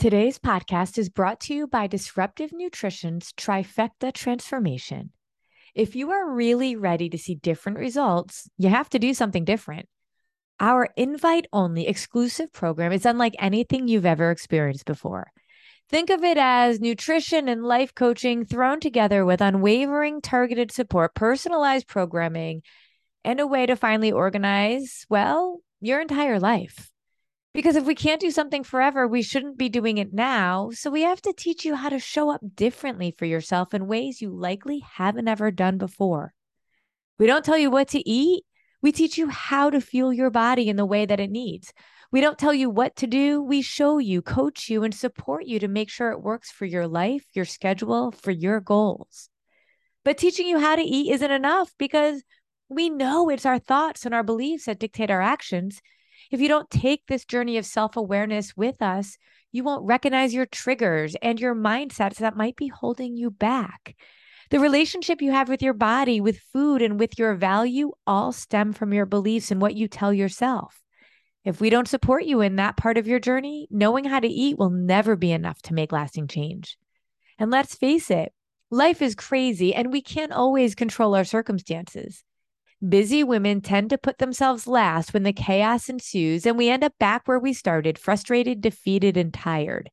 Today's podcast is brought to you by Disruptive Nutrition's Trifecta Transformation. If you are really ready to see different results, you have to do something different. Our invite only exclusive program is unlike anything you've ever experienced before. Think of it as nutrition and life coaching thrown together with unwavering targeted support, personalized programming, and a way to finally organize, well, your entire life. Because if we can't do something forever, we shouldn't be doing it now. So we have to teach you how to show up differently for yourself in ways you likely haven't ever done before. We don't tell you what to eat. We teach you how to fuel your body in the way that it needs. We don't tell you what to do. We show you, coach you, and support you to make sure it works for your life, your schedule, for your goals. But teaching you how to eat isn't enough because we know it's our thoughts and our beliefs that dictate our actions. If you don't take this journey of self awareness with us, you won't recognize your triggers and your mindsets that might be holding you back. The relationship you have with your body, with food, and with your value all stem from your beliefs and what you tell yourself. If we don't support you in that part of your journey, knowing how to eat will never be enough to make lasting change. And let's face it, life is crazy and we can't always control our circumstances. Busy women tend to put themselves last when the chaos ensues, and we end up back where we started, frustrated, defeated, and tired.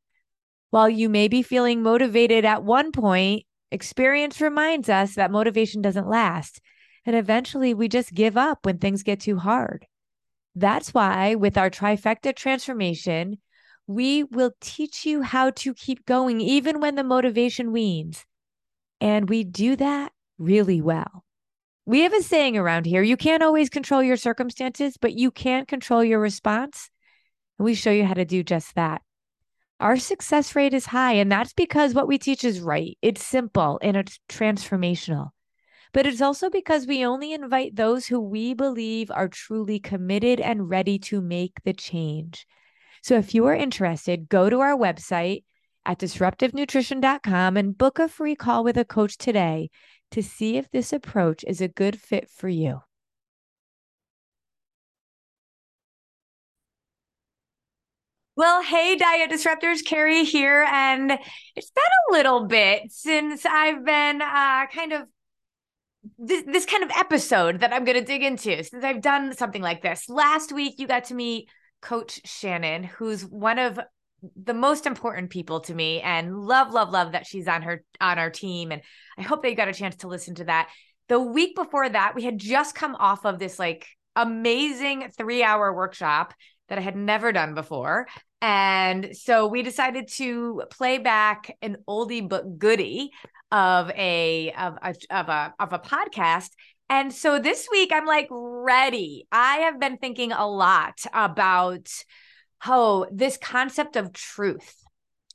While you may be feeling motivated at one point, experience reminds us that motivation doesn't last. And eventually we just give up when things get too hard. That's why, with our trifecta transformation, we will teach you how to keep going even when the motivation weans. And we do that really well. We have a saying around here you can't always control your circumstances, but you can control your response. And we show you how to do just that. Our success rate is high, and that's because what we teach is right. It's simple and it's transformational. But it's also because we only invite those who we believe are truly committed and ready to make the change. So if you are interested, go to our website at disruptivenutrition.com and book a free call with a coach today to see if this approach is a good fit for you. Well, hey, Diet Disruptors, Carrie here. And it's been a little bit since I've been uh, kind of this, this kind of episode that I'm going to dig into since I've done something like this. Last week, you got to meet Coach Shannon, who's one of the most important people to me and love love love that she's on her on our team and i hope that you got a chance to listen to that. The week before that we had just come off of this like amazing 3 hour workshop that i had never done before and so we decided to play back an oldie but goodie of a of a of a of a podcast and so this week i'm like ready. I have been thinking a lot about oh, this concept of truth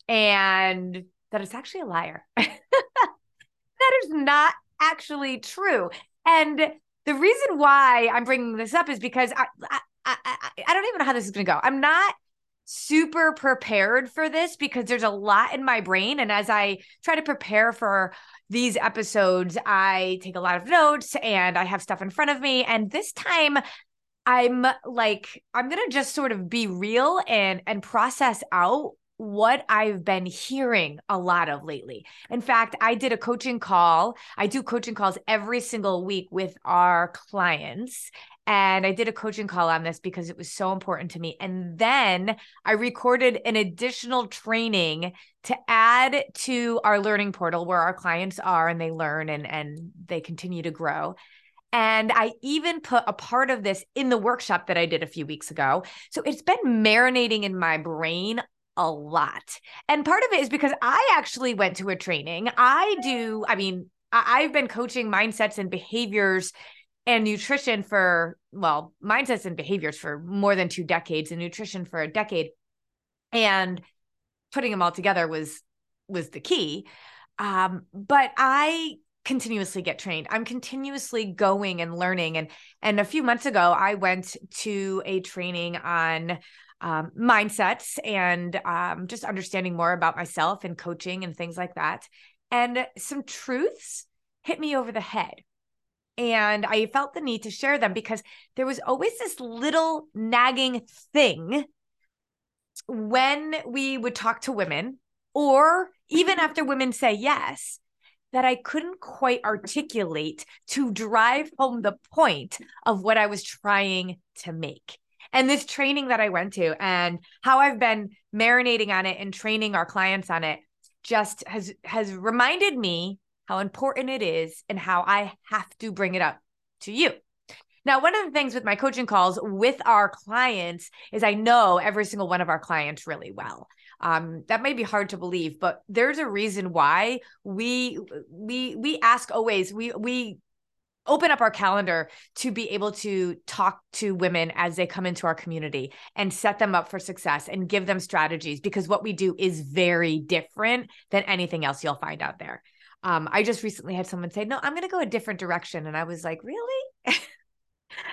and that it's actually a liar. that is not actually true. And the reason why I'm bringing this up is because I, I, I, I don't even know how this is going to go. I'm not super prepared for this because there's a lot in my brain. And as I try to prepare for these episodes, I take a lot of notes and I have stuff in front of me. And this time I'm like, I'm gonna just sort of be real and and process out what I've been hearing a lot of lately. In fact, I did a coaching call. I do coaching calls every single week with our clients. And I did a coaching call on this because it was so important to me. And then I recorded an additional training to add to our learning portal where our clients are and they learn and, and they continue to grow. And I even put a part of this in the workshop that I did a few weeks ago. So it's been marinating in my brain a lot. And part of it is because I actually went to a training. I do, I mean, I've been coaching mindsets and behaviors and nutrition for, well, mindsets and behaviors for more than two decades and nutrition for a decade. And putting them all together was was the key. Um, but I continuously get trained. I'm continuously going and learning. And and a few months ago, I went to a training on um, mindsets and um, just understanding more about myself and coaching and things like that. And some truths hit me over the head. And I felt the need to share them because there was always this little nagging thing when we would talk to women, or even after women say yes, that I couldn't quite articulate to drive home the point of what I was trying to make. And this training that I went to and how I've been marinating on it and training our clients on it just has has reminded me how important it is and how I have to bring it up to you. Now, one of the things with my coaching calls with our clients is I know every single one of our clients really well. Um, that may be hard to believe, but there's a reason why we we we ask always we we open up our calendar to be able to talk to women as they come into our community and set them up for success and give them strategies because what we do is very different than anything else you'll find out there. Um, I just recently had someone say, No, I'm going to go a different direction. And I was like, Really?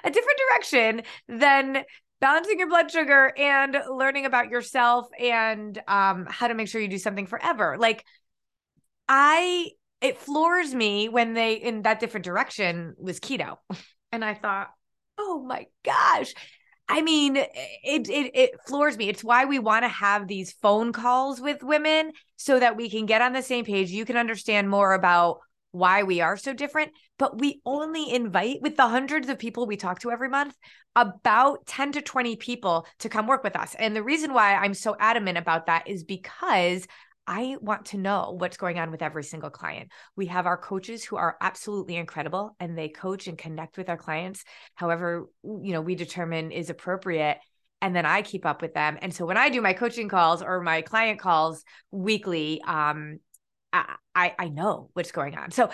a different direction than balancing your blood sugar and learning about yourself and um, how to make sure you do something forever. Like, I, it floors me when they in that different direction was keto. And I thought, oh my gosh. I mean, it it it floors me. It's why we want to have these phone calls with women so that we can get on the same page. You can understand more about why we are so different, but we only invite with the hundreds of people we talk to every month, about 10 to 20 people to come work with us. And the reason why I'm so adamant about that is because I want to know what's going on with every single client. We have our coaches who are absolutely incredible and they coach and connect with our clients however, you know, we determine is appropriate and then I keep up with them. And so when I do my coaching calls or my client calls weekly, um, I, I know what's going on. So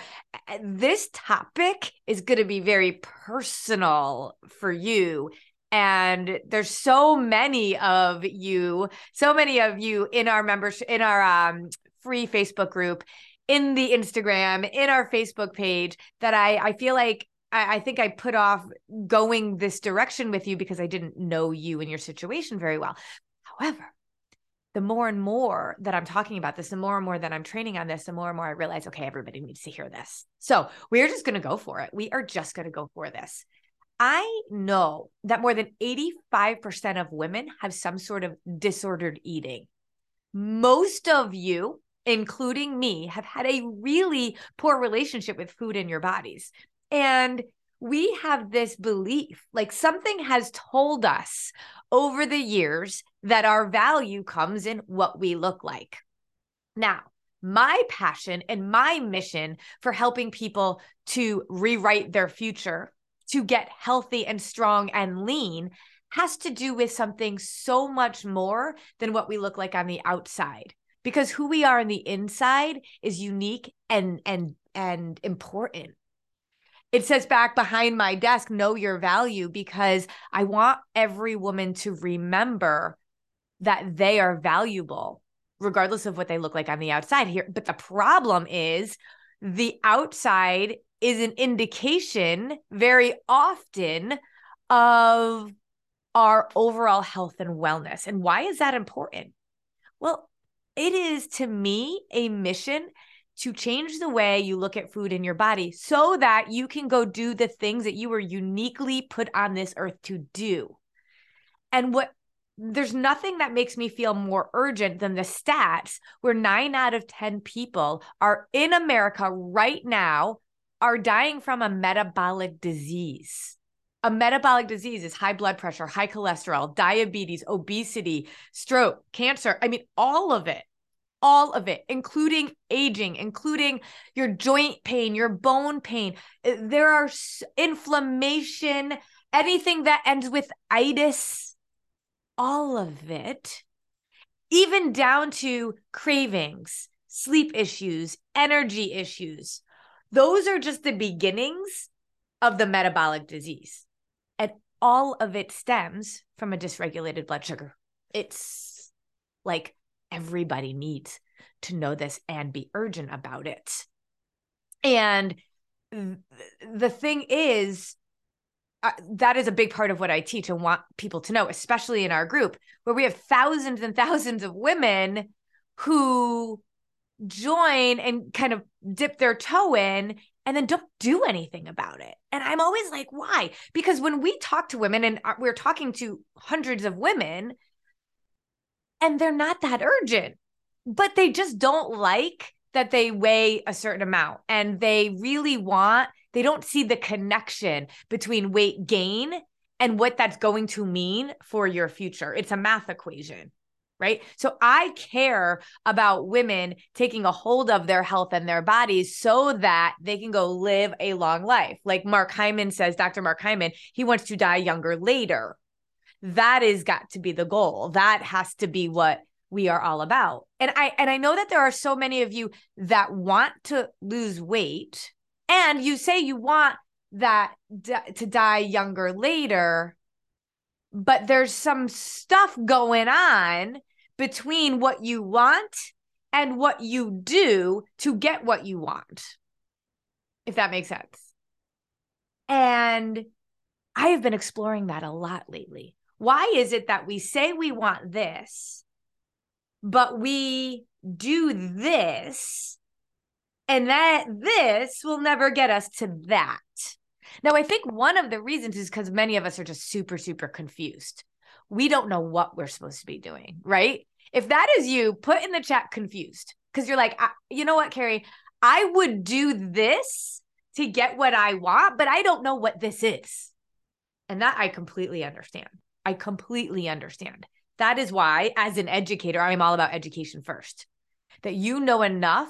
this topic is going to be very personal for you. And there's so many of you, so many of you in our members in our um, free Facebook group, in the Instagram, in our Facebook page that I I feel like I, I think I put off going this direction with you because I didn't know you and your situation very well. However, the more and more that I'm talking about this, the more and more that I'm training on this, the more and more I realize, okay, everybody needs to hear this. So we're just going to go for it. We are just going to go for this. I know that more than 85% of women have some sort of disordered eating. Most of you, including me, have had a really poor relationship with food in your bodies. And we have this belief like something has told us over the years that our value comes in what we look like. Now, my passion and my mission for helping people to rewrite their future, to get healthy and strong and lean, has to do with something so much more than what we look like on the outside. Because who we are on the inside is unique and and and important it says back behind my desk know your value because i want every woman to remember that they are valuable regardless of what they look like on the outside here. But the problem is the outside is an indication very often of our overall health and wellness. And why is that important? Well it is to me a mission to change the way you look at food in your body so that you can go do the things that you were uniquely put on this earth to do. And what there's nothing that makes me feel more urgent than the stats where 9 out of 10 people are in America right now are dying from a metabolic disease. A metabolic disease is high blood pressure, high cholesterol, diabetes, obesity, stroke, cancer. I mean, all of it, all of it, including aging, including your joint pain, your bone pain. Uh, there are inflammation, anything that ends with itis, all of it, even down to cravings, sleep issues, energy issues. Those are just the beginnings of the metabolic disease. And all of it stems from a dysregulated blood sugar. It's like everybody needs to know this and be urgent about it. And the thing is, uh, that is a big part of what I teach and want people to know, especially in our group, where we have thousands and thousands of women who join and kind of dip their toe in and then don't do anything about it. And I'm always like, why? Because when we talk to women and uh, we're talking to hundreds of women and they're not that urgent, but they just don't like that they weigh a certain amount and they really want, they don't see the connection between weight gain and what that's going to mean for your future. It's a math equation right? So I care about women taking a hold of their health and their bodies so that they can go live a long life. Like Mark Hyman says, Dr. Mark Hyman, he wants to die younger later. That is got to be the goal. That has to be what we are all about. And I and I know that there are so many of you that want to lose weight and you say you want that d- to die younger later but there's some stuff going on between what you want and what you do to get what you want. If that makes sense. And I have been exploring that a lot lately. Why is it that we say we want this, but we do this, and that this will never get us to that? Now, I think one of the reasons is because many of us are just super, super confused we don't know what we're supposed to be doing, right? If that is you, put in the chat confused because you're like, you know what, Carrie, I would do this to get what I want, but I don't know what this is. And that I completely understand. I completely understand. That is why, as an educator, I'm all about education first, that you know enough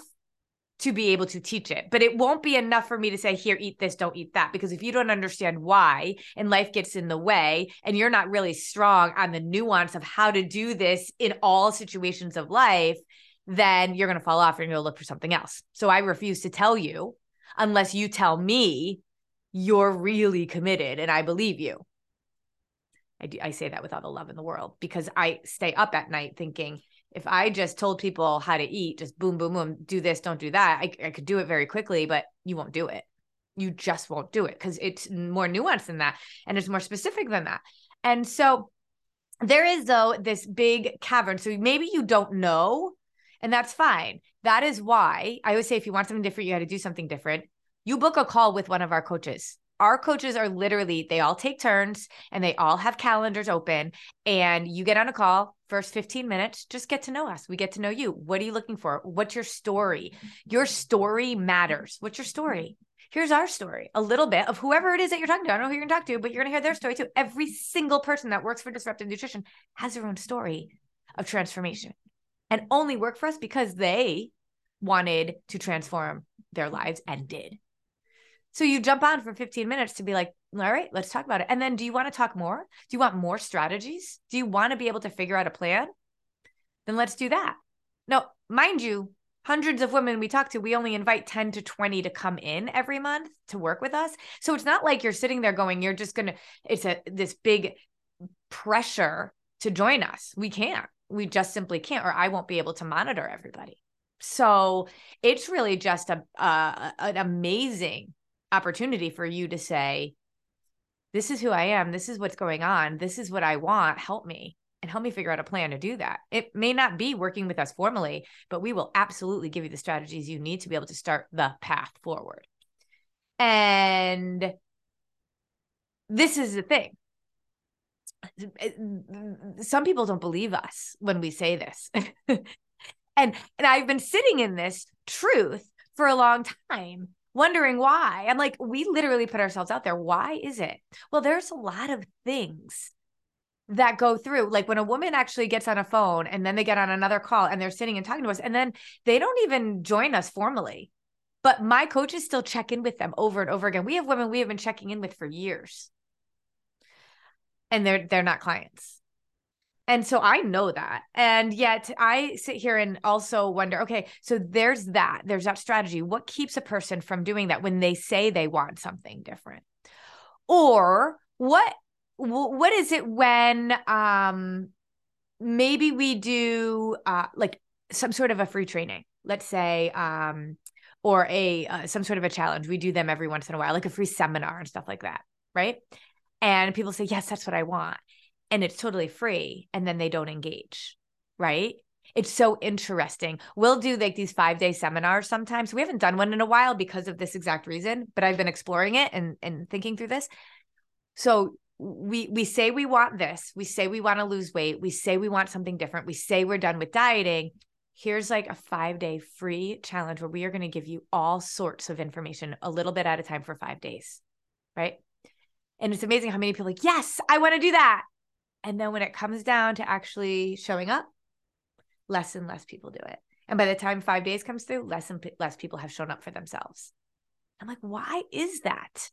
to be able to teach it. But it won't be enough for me to say, here, eat this, don't eat that. Because if you don't understand why and life gets in the way and you're not really strong on the nuance of how to do this in all situations of life, then you're going to fall off and you'll look for something else. So I refuse to tell you unless you tell me you're really committed and I believe you. I, do, I say that with all the love in the world because I stay up at night thinking, if I just told people how to eat, just boom, boom, boom, do this, don't do that, I, I could do it very quickly, but you won't do it. You just won't do it because it's more nuanced than that and it's more specific than that. And so there is, though, this big cavern. So maybe you don't know, and that's fine. That is why I always say if you want something different, you got to do something different. You book a call with one of our coaches our coaches are literally they all take turns and they all have calendars open and you get on a call first 15 minutes just get to know us. We get to know you. What are you looking for? What's your story? Your story matters. What's your story? Here's our story. A little bit of whoever it is that you're talking to. I don't know who you're going to talk to but you're going to hear their story too. Every single person that works for disruptive nutrition has their own story of transformation and only work for us because they wanted to transform their lives and did so you jump on for 15 minutes to be like, all right, let's talk about it. And then do you want to talk more? Do you want more strategies? Do you want to be able to figure out a plan? Then let's do that. Now, mind you, hundreds of women we talk to, we only invite 10 to 20 to come in every month to work with us. So it's not like you're sitting there going, you're just going to, it's a, this big pressure to join us. We can't. We just simply can't, or I won't be able to monitor everybody. So it's really just a, uh, an amazing opportunity for you to say, This is who I am. This is what's going on. This is what I want. Help me and help me figure out a plan to do that. It may not be working with us formally, but we will absolutely give you the strategies you need to be able to start the path forward. And this is the thing. Some people don't believe us when we say this. and and I've been sitting in this truth for a long time wondering why. I'm like, we literally put ourselves out there. Why is it? Well, there's a lot of things that go through. Like when a woman actually gets on a phone and then they get on another call and they're sitting and talking to us, and then they don't even join us formally. But my coaches still check in with them over and over again. We have women we have been checking in with for years. And they're they're not clients. And so I know that. And yet I sit here and also wonder okay, so there's that. There's that strategy. What keeps a person from doing that when they say they want something different? Or what what is it when um maybe we do uh like some sort of a free training let's say um or a uh, some sort of a challenge we do them every once in a while like a free seminar and stuff like that right and people say yes that's what i want and it's totally free and then they don't engage right? It's so interesting. We'll do like these five day seminars sometimes. We haven't done one in a while because of this exact reason but i've been exploring it and and thinking through this. So we we say we want this. We say we want to lose weight. We say we want something different. We say we're done with dieting. Here's like a 5 day free challenge where we are going to give you all sorts of information a little bit at a time for 5 days right? And it's amazing how many people like yes i want to do that and then when it comes down to actually showing up less and less people do it and by the time 5 days comes through less and less people have shown up for themselves i'm like why is that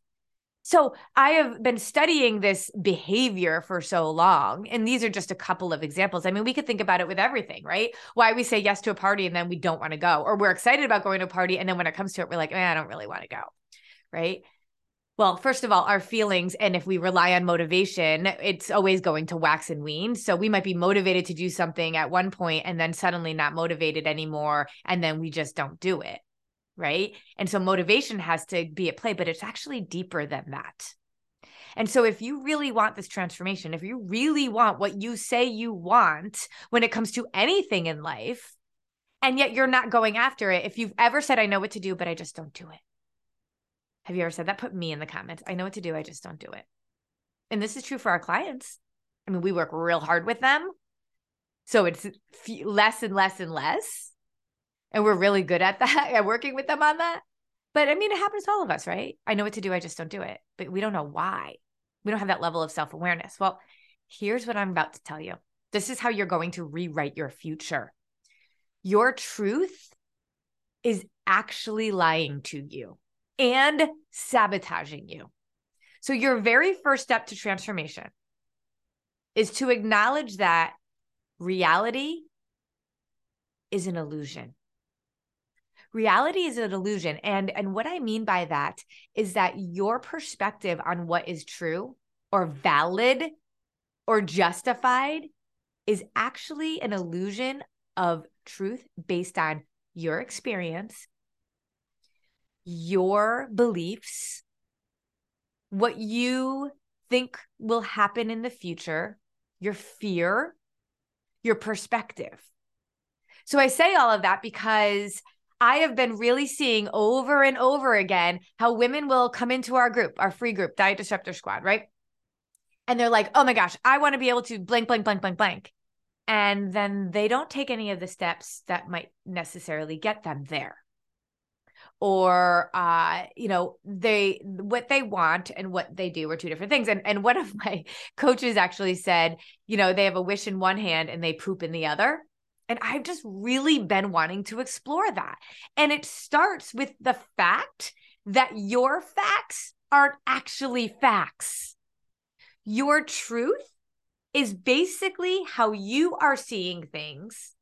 so I have been studying this behavior for so long. And these are just a couple of examples. I mean, we could think about it with everything, right? Why we say yes to a party and then we don't want to go, or we're excited about going to a party. And then when it comes to it, we're like, eh, I don't really want to go. Right. Well, first of all, our feelings, and if we rely on motivation, it's always going to wax and wane. So we might be motivated to do something at one point and then suddenly not motivated anymore. And then we just don't do it right? And so motivation has to be at play, but it's actually deeper than that. And so, if you really want this transformation, if you really want what you say you want when it comes to anything in life, and yet you're not going after it, if you've ever said, I know what to do, but I just don't do it. Have you ever said that? Put me in the comments. I know what to do, I just don't do it. And this is true for our clients. I mean, we work real hard with them. So it's less and less and less and we're really good at that at working with them on that. But I mean, it happens to all of us, right? I know what to do, I just don't do it. But we don't know why. We don't have that level of self awareness. Well, here's what I'm about to tell you this is how you're going to rewrite your future. Your truth is actually lying to you and sabotaging you. So, your very first step to transformation is to acknowledge that reality is an illusion reality is an illusion and and what i mean by that is that your perspective on what is true or valid or justified is actually an illusion of truth based on your experience your beliefs what you think will happen in the future your fear your perspective so I say all of that because I have been really seeing over and over again how women will come into our group, our free group, Diet Disruptor Squad, right? And they're like, oh my gosh, I want to be able to blank, blank, blank, blank, blank. And then they don't take any of the steps that might necessarily get them there. Or uh, you know, they what they want and what they do are two different things. And and one of my coaches actually said, you know, they have a wish in one hand and they poop in the other. And I've just really been wanting to explore that. And it starts with the fact that your facts aren't actually facts. Your truth is basically how you are seeing things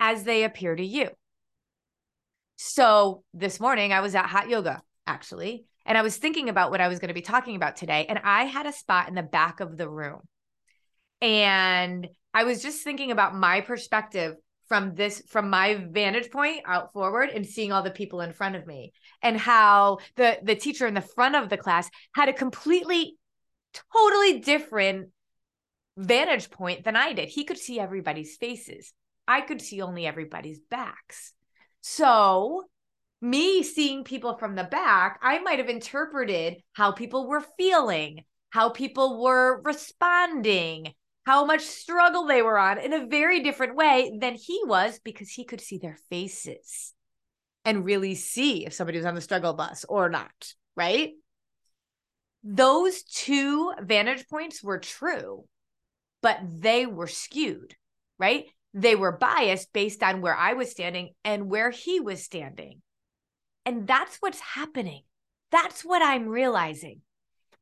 as they appear to you. So this morning I was at hot yoga, actually, and I was thinking about what I was going to be talking about today. And I had a spot in the back of the room. And I was just thinking about my perspective from this from my vantage point out forward and seeing all the people in front of me and how the the teacher in the front of the class had a completely totally different vantage point than I did. He could see everybody's faces. I could see only everybody's backs. So, me seeing people from the back, I might have interpreted how people were feeling, how people were responding, how much struggle they were on in a very different way than he was because he could see their faces. and really see if somebody was on the struggle bus or not, right? Those two vantage points were true, but they were skewed, right? They were biased based on where I was standing and where he was standing. And that's what's happening. That's what I'm realizing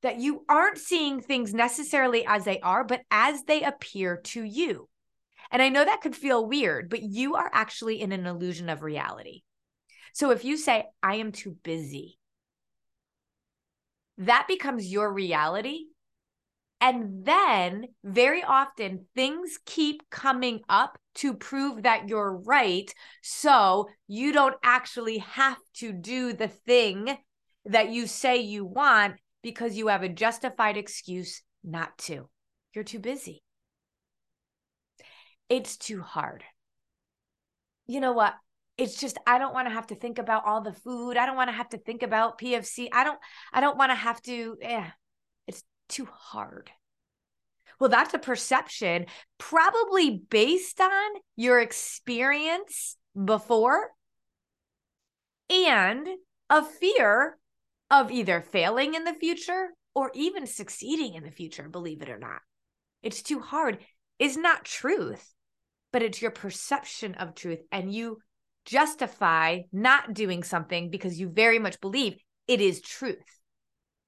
that you aren't seeing things necessarily as they are, but as they appear to you. And I know that could feel weird, but you are actually in an illusion of reality. So if you say, I am too busy, that becomes your reality. And then very often things keep coming up to prove that you're right. So you don't actually have to do the thing that you say you want because you have a justified excuse not to. You're too busy. It's too hard. You know what? It's just I don't want to have to think about all the food. I don't want to have to think about PFC. I don't I don't want to have to yeah. Too hard. Well, that's a perception probably based on your experience before and a fear of either failing in the future or even succeeding in the future, believe it or not. It's too hard is not truth, but it's your perception of truth. And you justify not doing something because you very much believe it is truth.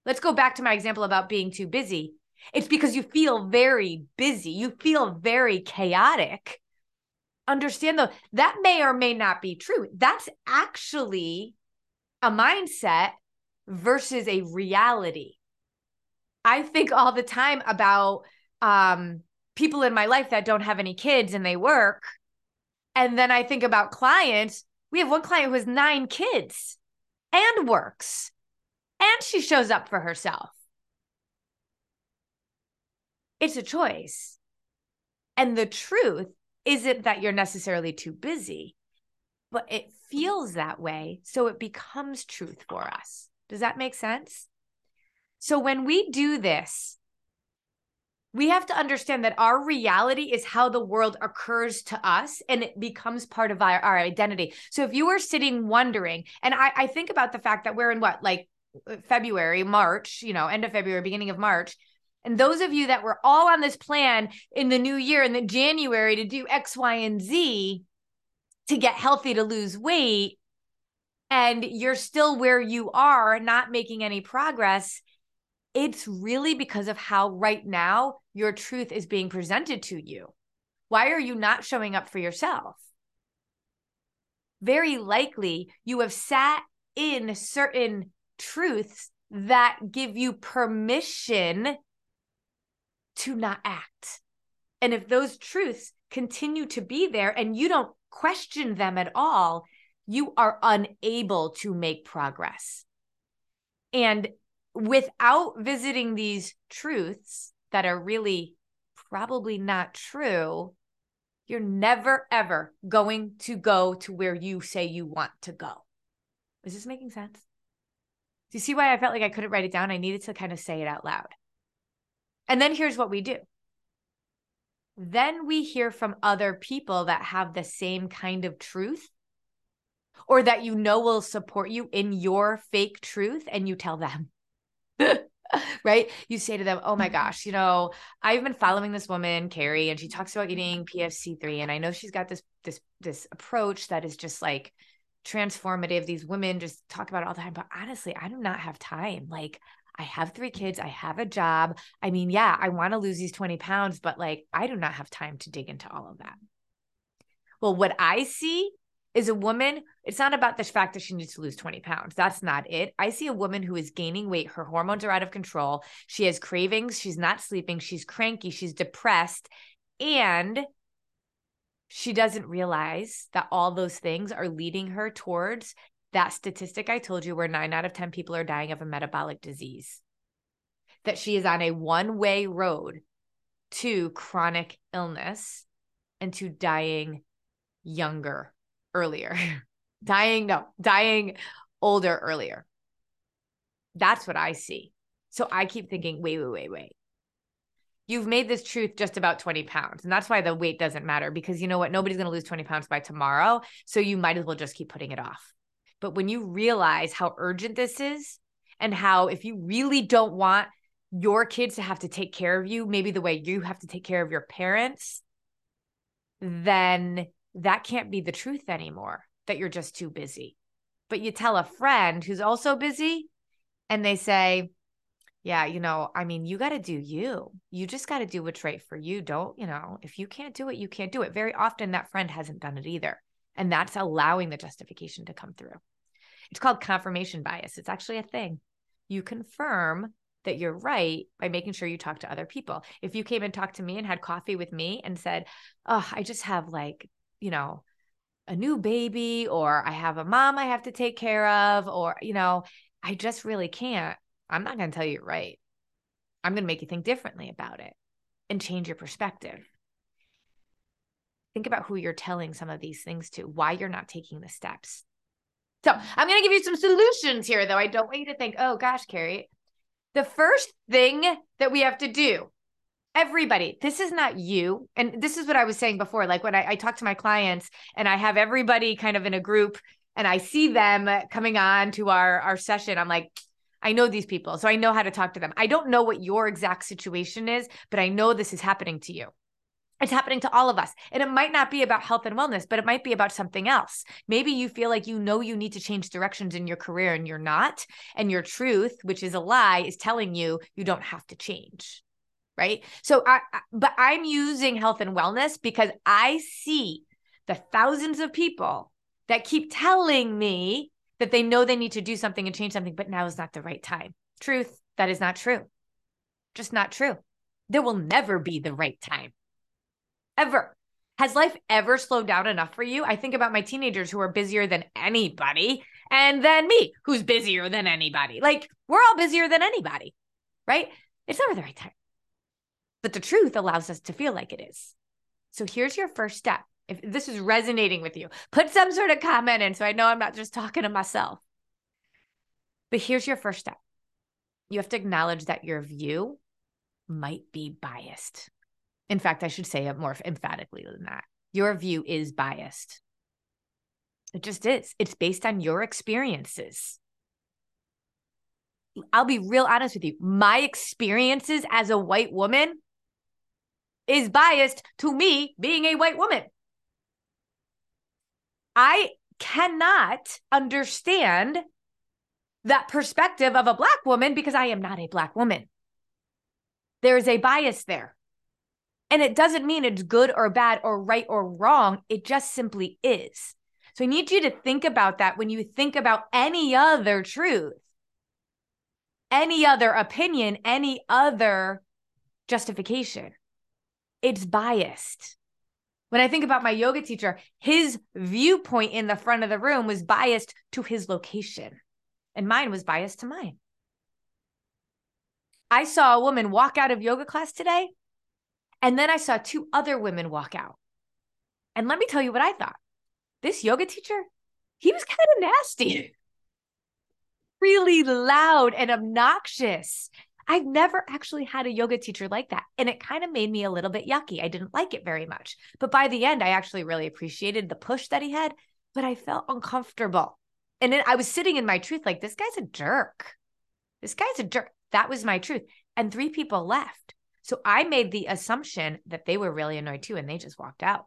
Let's go back to my example about being too busy. It's because you feel very busy, you feel very chaotic. Understand though, that may or may not be true. That's actually a mindset versus a reality. I think all the time about um, people in my life that don't have any kids and they work. And then I think about clients. We have one client who has nine kids and works, and she shows up for herself. It's a choice. And the truth isn't that you're necessarily too busy, but it feels that way. So it becomes truth for us. Does that make sense? So when we do this, we have to understand that our reality is how the world occurs to us and it becomes part of our, our identity. So if you were sitting wondering, and I, I think about the fact that we're in what, like February, March, you know, end of February, beginning of March. And those of you that were all on this plan in the new year, in the January to do X, Y, and Z to get healthy, to lose weight, and you're still where you are, not making any progress, it's really because of how right now your truth is being presented to you. Why are you not showing up for yourself? Very likely you have sat in certain truths that give you permission to not act. And if those truths continue to be there and you don't question them at all, you are unable to make progress. And without visiting these truths that are really probably not true, you're never, ever going to go to where you say you want to go. Is this making sense? Do you see why I felt like I couldn't write it down? I needed to kind of say it out loud. And then here's what we do. Then we hear from other people that have the same kind of truth or that you know will support you in your fake truth and you tell them. right? You say to them, Oh my mm-hmm. gosh, you know, I've been following this woman, Carrie, and she talks about eating PFC3. And I know she's got this, this, this approach that is just like transformative. These women just talk about it all the time. But honestly, I do not have time. Like, I have three kids. I have a job. I mean, yeah, I want to lose these 20 pounds, but like, I do not have time to dig into all of that. Well, what I see is a woman, it's not about the fact that she needs to lose 20 pounds. That's not it. I see a woman who is gaining weight. Her hormones are out of control. She has cravings. She's not sleeping. She's cranky. She's depressed. And she doesn't realize that all those things are leading her towards that statistic I told you where nine out of 10 people are dying of a metabolic disease. That she is on a one way road to chronic illness and to dying younger earlier. dying, no, dying older earlier. That's what I see. So I keep thinking, wait, wait, wait, wait. You've made this truth just about 20 pounds. And that's why the weight doesn't matter because you know what? Nobody's going to lose 20 pounds by tomorrow. So you might as well just keep putting it off. But when you realize how urgent this is and how if you really don't want your kids to have to take care of you, maybe the way you have to take care of your parents, then that can't be the truth anymore, that you're just too busy. But you tell a friend who's also busy and they say, yeah, you know, I mean, you got to do you. You just got to do what's right for you. Don't, you know, if you can't do it, you can't do it. Very often that friend hasn't done it either. And that's allowing the justification to come through. It's called confirmation bias. It's actually a thing. You confirm that you're right by making sure you talk to other people. If you came and talked to me and had coffee with me and said, Oh, I just have like, you know, a new baby, or I have a mom I have to take care of, or, you know, I just really can't. I'm not going to tell you right. I'm going to make you think differently about it and change your perspective. Think about who you're telling some of these things to, why you're not taking the steps. So I'm going to give you some solutions here, though. I don't want you to think, oh gosh, Carrie, the first thing that we have to do, everybody, this is not you. And this is what I was saying before. Like when I, I talk to my clients and I have everybody kind of in a group and I see them coming on to our, our session, I'm like, I know these people, so I know how to talk to them. I don't know what your exact situation is, but I know this is happening to you. It's happening to all of us. And it might not be about health and wellness, but it might be about something else. Maybe you feel like you know you need to change directions in your career and you're not. And your truth, which is a lie, is telling you you don't have to change. Right. So, I, but I'm using health and wellness because I see the thousands of people that keep telling me that they know they need to do something and change something, but now is not the right time. Truth, that is not true. Just not true. There will never be the right time ever. Has life ever slowed down enough for you? I think about my teenagers who are busier than anybody, and then me, who's busier than anybody. Like, we're all busier than anybody, right? It's never the right time. But the truth allows us to feel like it is. So here's your first step. If this is resonating with you, put some sort of comment in so I know I'm not just talking to myself. But here's your first step you have to acknowledge that your view might be biased. In fact, I should say it more emphatically than that. Your view is biased. It just is. It's based on your experiences. I'll be real honest with you. My experiences as a white woman is biased to me being a white woman. I cannot understand that perspective of a black woman because I am not a black woman. There is a bias there. And it doesn't mean it's good or bad or right or wrong. It just simply is. So I need you to think about that when you think about any other truth, any other opinion, any other justification. It's biased. When I think about my yoga teacher, his viewpoint in the front of the room was biased to his location, and mine was biased to mine. I saw a woman walk out of yoga class today and then I saw two other women walk out. And let me tell you what I thought. This yoga teacher, he was kind of nasty, really loud and obnoxious. I've never actually had a yoga teacher like that. And it kind of made me a little bit yucky. I didn't like it very much. But by the end, I actually really appreciated the push that he had, but I felt uncomfortable. And then I was sitting in my truth like, this guy's a jerk. This guy's a jerk. That was my truth. And three people left. So I made the assumption that they were really annoyed too, and they just walked out.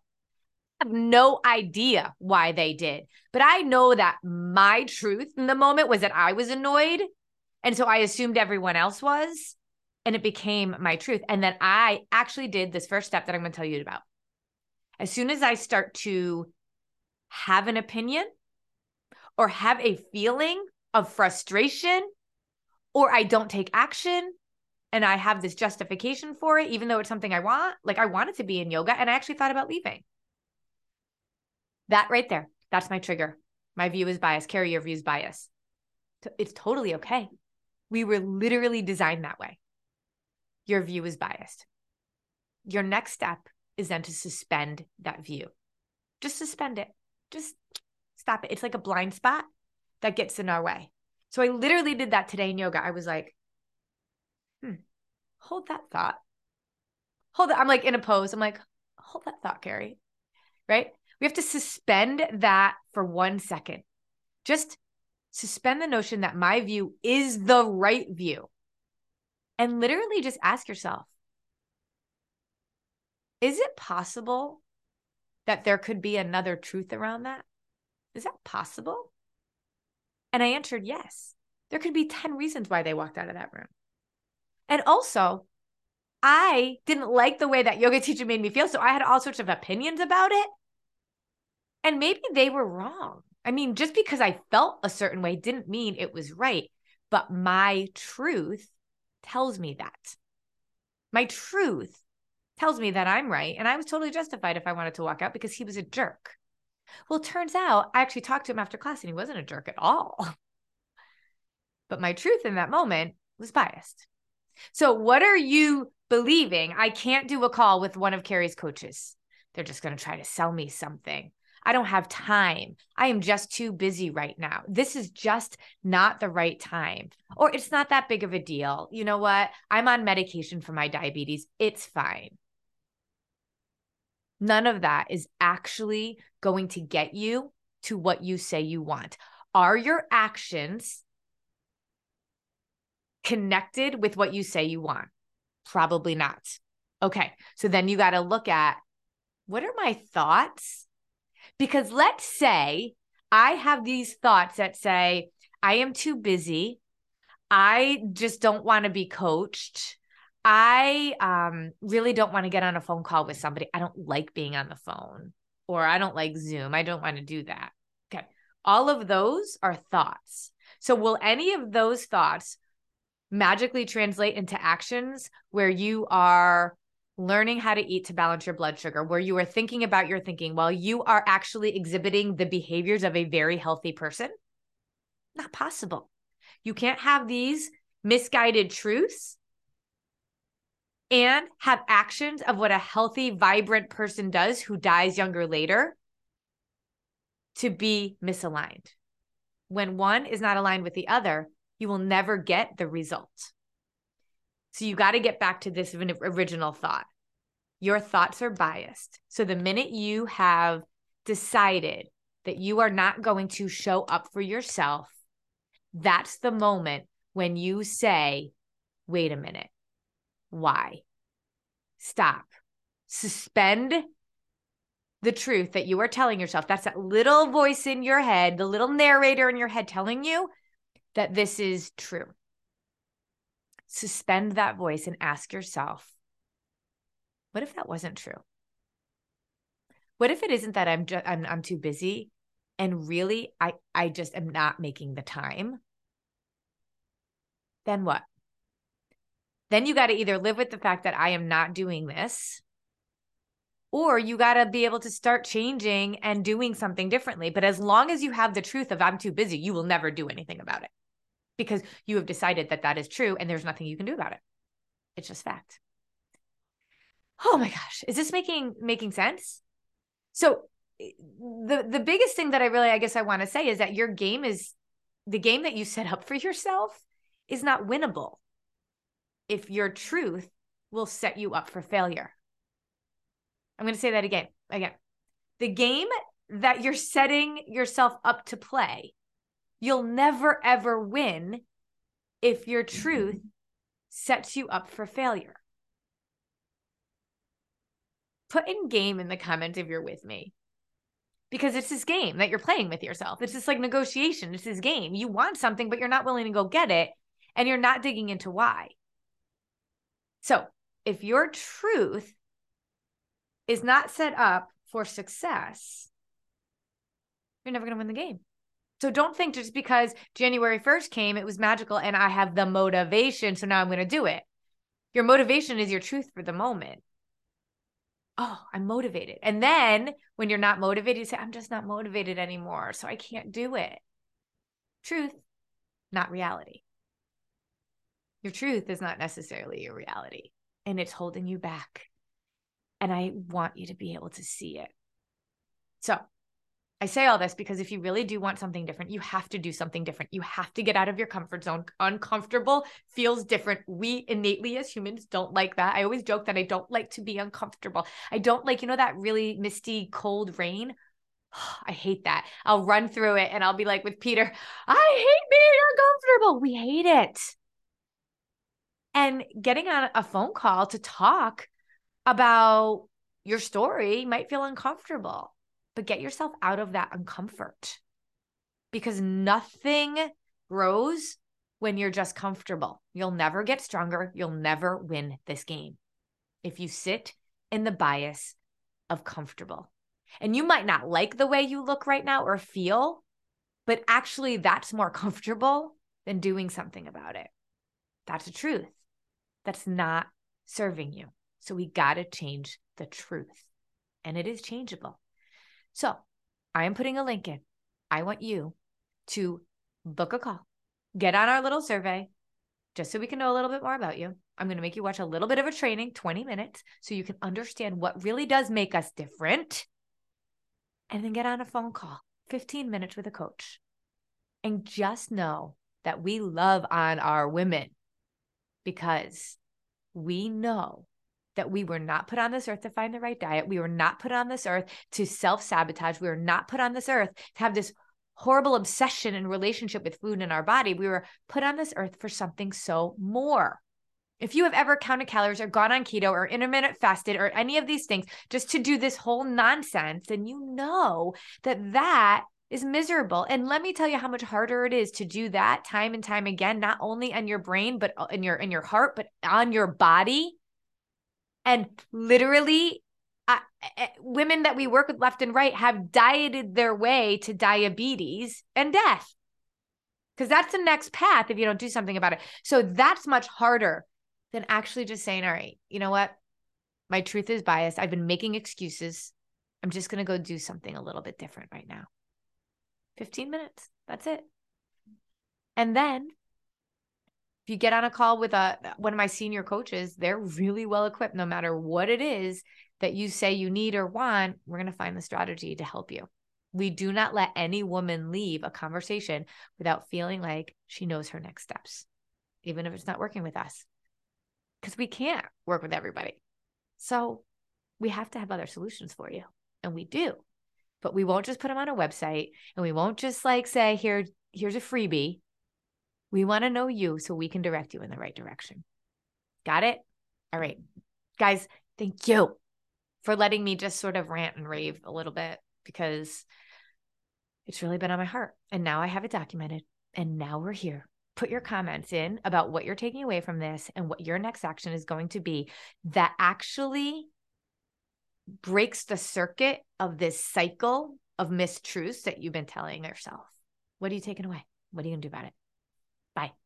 I have no idea why they did, but I know that my truth in the moment was that I was annoyed. And so I assumed everyone else was, and it became my truth. And then I actually did this first step that I'm going to tell you about. As soon as I start to have an opinion or have a feeling of frustration, or I don't take action, and I have this justification for it, even though it's something I want. Like I wanted to be in yoga and I actually thought about leaving. That right there, that's my trigger. My view is bias. Carrie your view is bias. It's totally okay. We were literally designed that way. Your view is biased. Your next step is then to suspend that view. Just suspend it. Just stop it. It's like a blind spot that gets in our way. So I literally did that today in yoga. I was like, hmm, hold that thought. Hold that. I'm like in a pose. I'm like, hold that thought, Carrie. Right? We have to suspend that for one second. Just suspend the notion that my view is the right view and literally just ask yourself is it possible that there could be another truth around that? Is that possible? And I answered yes. There could be 10 reasons why they walked out of that room. And also, I didn't like the way that yoga teacher made me feel. So I had all sorts of opinions about it. And maybe they were wrong. I mean, just because I felt a certain way didn't mean it was right. But my truth tells me that. My truth tells me that I'm right. And I was totally justified if I wanted to walk out because he was a jerk. Well, turns out I actually talked to him after class and he wasn't a jerk at all. But my truth in that moment was biased. So, what are you believing? I can't do a call with one of Carrie's coaches. They're just going to try to sell me something. I don't have time. I am just too busy right now. This is just not the right time. Or it's not that big of a deal. You know what? I'm on medication for my diabetes. It's fine. None of that is actually going to get you to what you say you want. Are your actions connected with what you say you want? Probably not. Okay. So then you got to look at what are my thoughts? Because let's say I have these thoughts that say, I am too busy. I just don't want to be coached. I um, really don't want to get on a phone call with somebody. I don't like being on the phone or I don't like Zoom. I don't want to do that. Okay. All of those are thoughts. So, will any of those thoughts magically translate into actions where you are learning how to eat to balance your blood sugar, where you are thinking about your thinking while you are actually exhibiting the behaviors of a very healthy person? Not possible. You can't have these misguided truths and have actions of what a healthy, vibrant person does who dies younger later to be misaligned. When one is not aligned with the other, you will never get the result. So you got to get back to this original thought. Your thoughts are biased. So the minute you have decided that you are not going to show up for yourself, that's the moment when you say, wait a minute, why? Stop. Suspend the truth that you are telling yourself. That's that little voice in your head, the little narrator in your head telling you that this is true. Suspend that voice and ask yourself, what if that wasn't true? What if it isn't that I'm just I'm, I'm too busy and really I I just am not making the time? Then what? Then you got to either live with the fact that I am not doing this or you got to be able to start changing and doing something differently. But as long as you have the truth of I'm too busy, you will never do anything about it because you have decided that that is true and there's nothing you can do about it. It's just fact. Oh my gosh, is this making making sense? So eh, the the biggest thing that I really I guess I want to say is that your game is the game that you set up for yourself is not winnable if your truth will set you up for failure. I'm going to say that again. Again. The game that you're setting yourself up to play, you'll never ever win if your truth sets you up for failure. Put in game in the comment if you're with me. Because it's this game that you're playing with yourself. It's just like negotiation. It's this game. You want something, but you're not willing to go get it. And you're not digging into why. So if your truth is not set up for success, you're never going to win the game. So don't think just because January 1st came, it was magical and I have the motivation. So now I'm going to do it. Your motivation is your truth for the moment. Oh, I'm motivated. And then when you're not motivated, you say, I'm just not motivated anymore. So I can't do it. Truth, not reality. Your truth is not necessarily your reality and it's holding you back. And I want you to be able to see it. So I say all this because if you really do want something different, you have to do something different. You have to get out of your comfort zone. Uncomfortable feels different. We innately, as humans, don't like that. I always joke that I don't like to be uncomfortable. I don't like, you know, that really misty, cold rain. I hate that. I'll run through it and I'll be like with Peter, I hate being uncomfortable. We hate it. And getting on a phone call to talk about your story might feel uncomfortable, but get yourself out of that uncomfort because nothing grows when you're just comfortable. You'll never get stronger. You'll never win this game if you sit in the bias of comfortable. And you might not like the way you look right now or feel, but actually, that's more comfortable than doing something about it. That's the truth. That's not serving you. So we got to change the truth. And it is changeable. So I am putting a link in. I want you to book a call, get on our little survey, just so we can know a little bit more about you. I'm going to make you watch a little bit of a training, 20 minutes, so you can understand what really does make us different. And then get on a phone call, 15 minutes with a coach. And just know that we love on our women because we know that we were not put on this earth to find the right diet. We were not put on this earth to self sabotage. We were not put on this earth to have this horrible obsession and relationship with food in our body. We were put on this earth for something so more. If you have ever counted calories or gone on keto or intermittent fasted or any of these things just to do this whole nonsense, then you know that that is miserable. And let me tell you how much harder it is to do that time and time again, not only on your brain, but uh, in your in your heart, but on your body. And literally, uh, women that we work with left and right have dieted their way to diabetes and death. Because that's the next path if you don't do something about it. So that's much harder than actually just saying, all right, you know what? My truth is biased. I've been making excuses. I'm just going to go do something a little bit different right now. 15 minutes. That's it. And then if you get on a call with a one of my senior coaches, they're really well equipped no matter what it is that you say you need or want, we're going to find the strategy to help you. We do not let any woman leave a conversation without feeling like she knows her next steps, even if it's not working with us. Because we can't work with everybody. So we have to have other solutions for you. And we do. But we won't just put them on a website and we won't just like say, here, here's a freebie. We want to know you so we can direct you in the right direction. Got it? All right. Guys, thank you for letting me just sort of rant and rave a little bit because it's really been on my heart. And now I have it documented. And now we're here. Put your comments in about what you're taking away from this and what your next action is going to be that actually breaks the circuit of this cycle of mistruths that you've been telling yourself. What are you taking away? What are you going to do about it? Bye.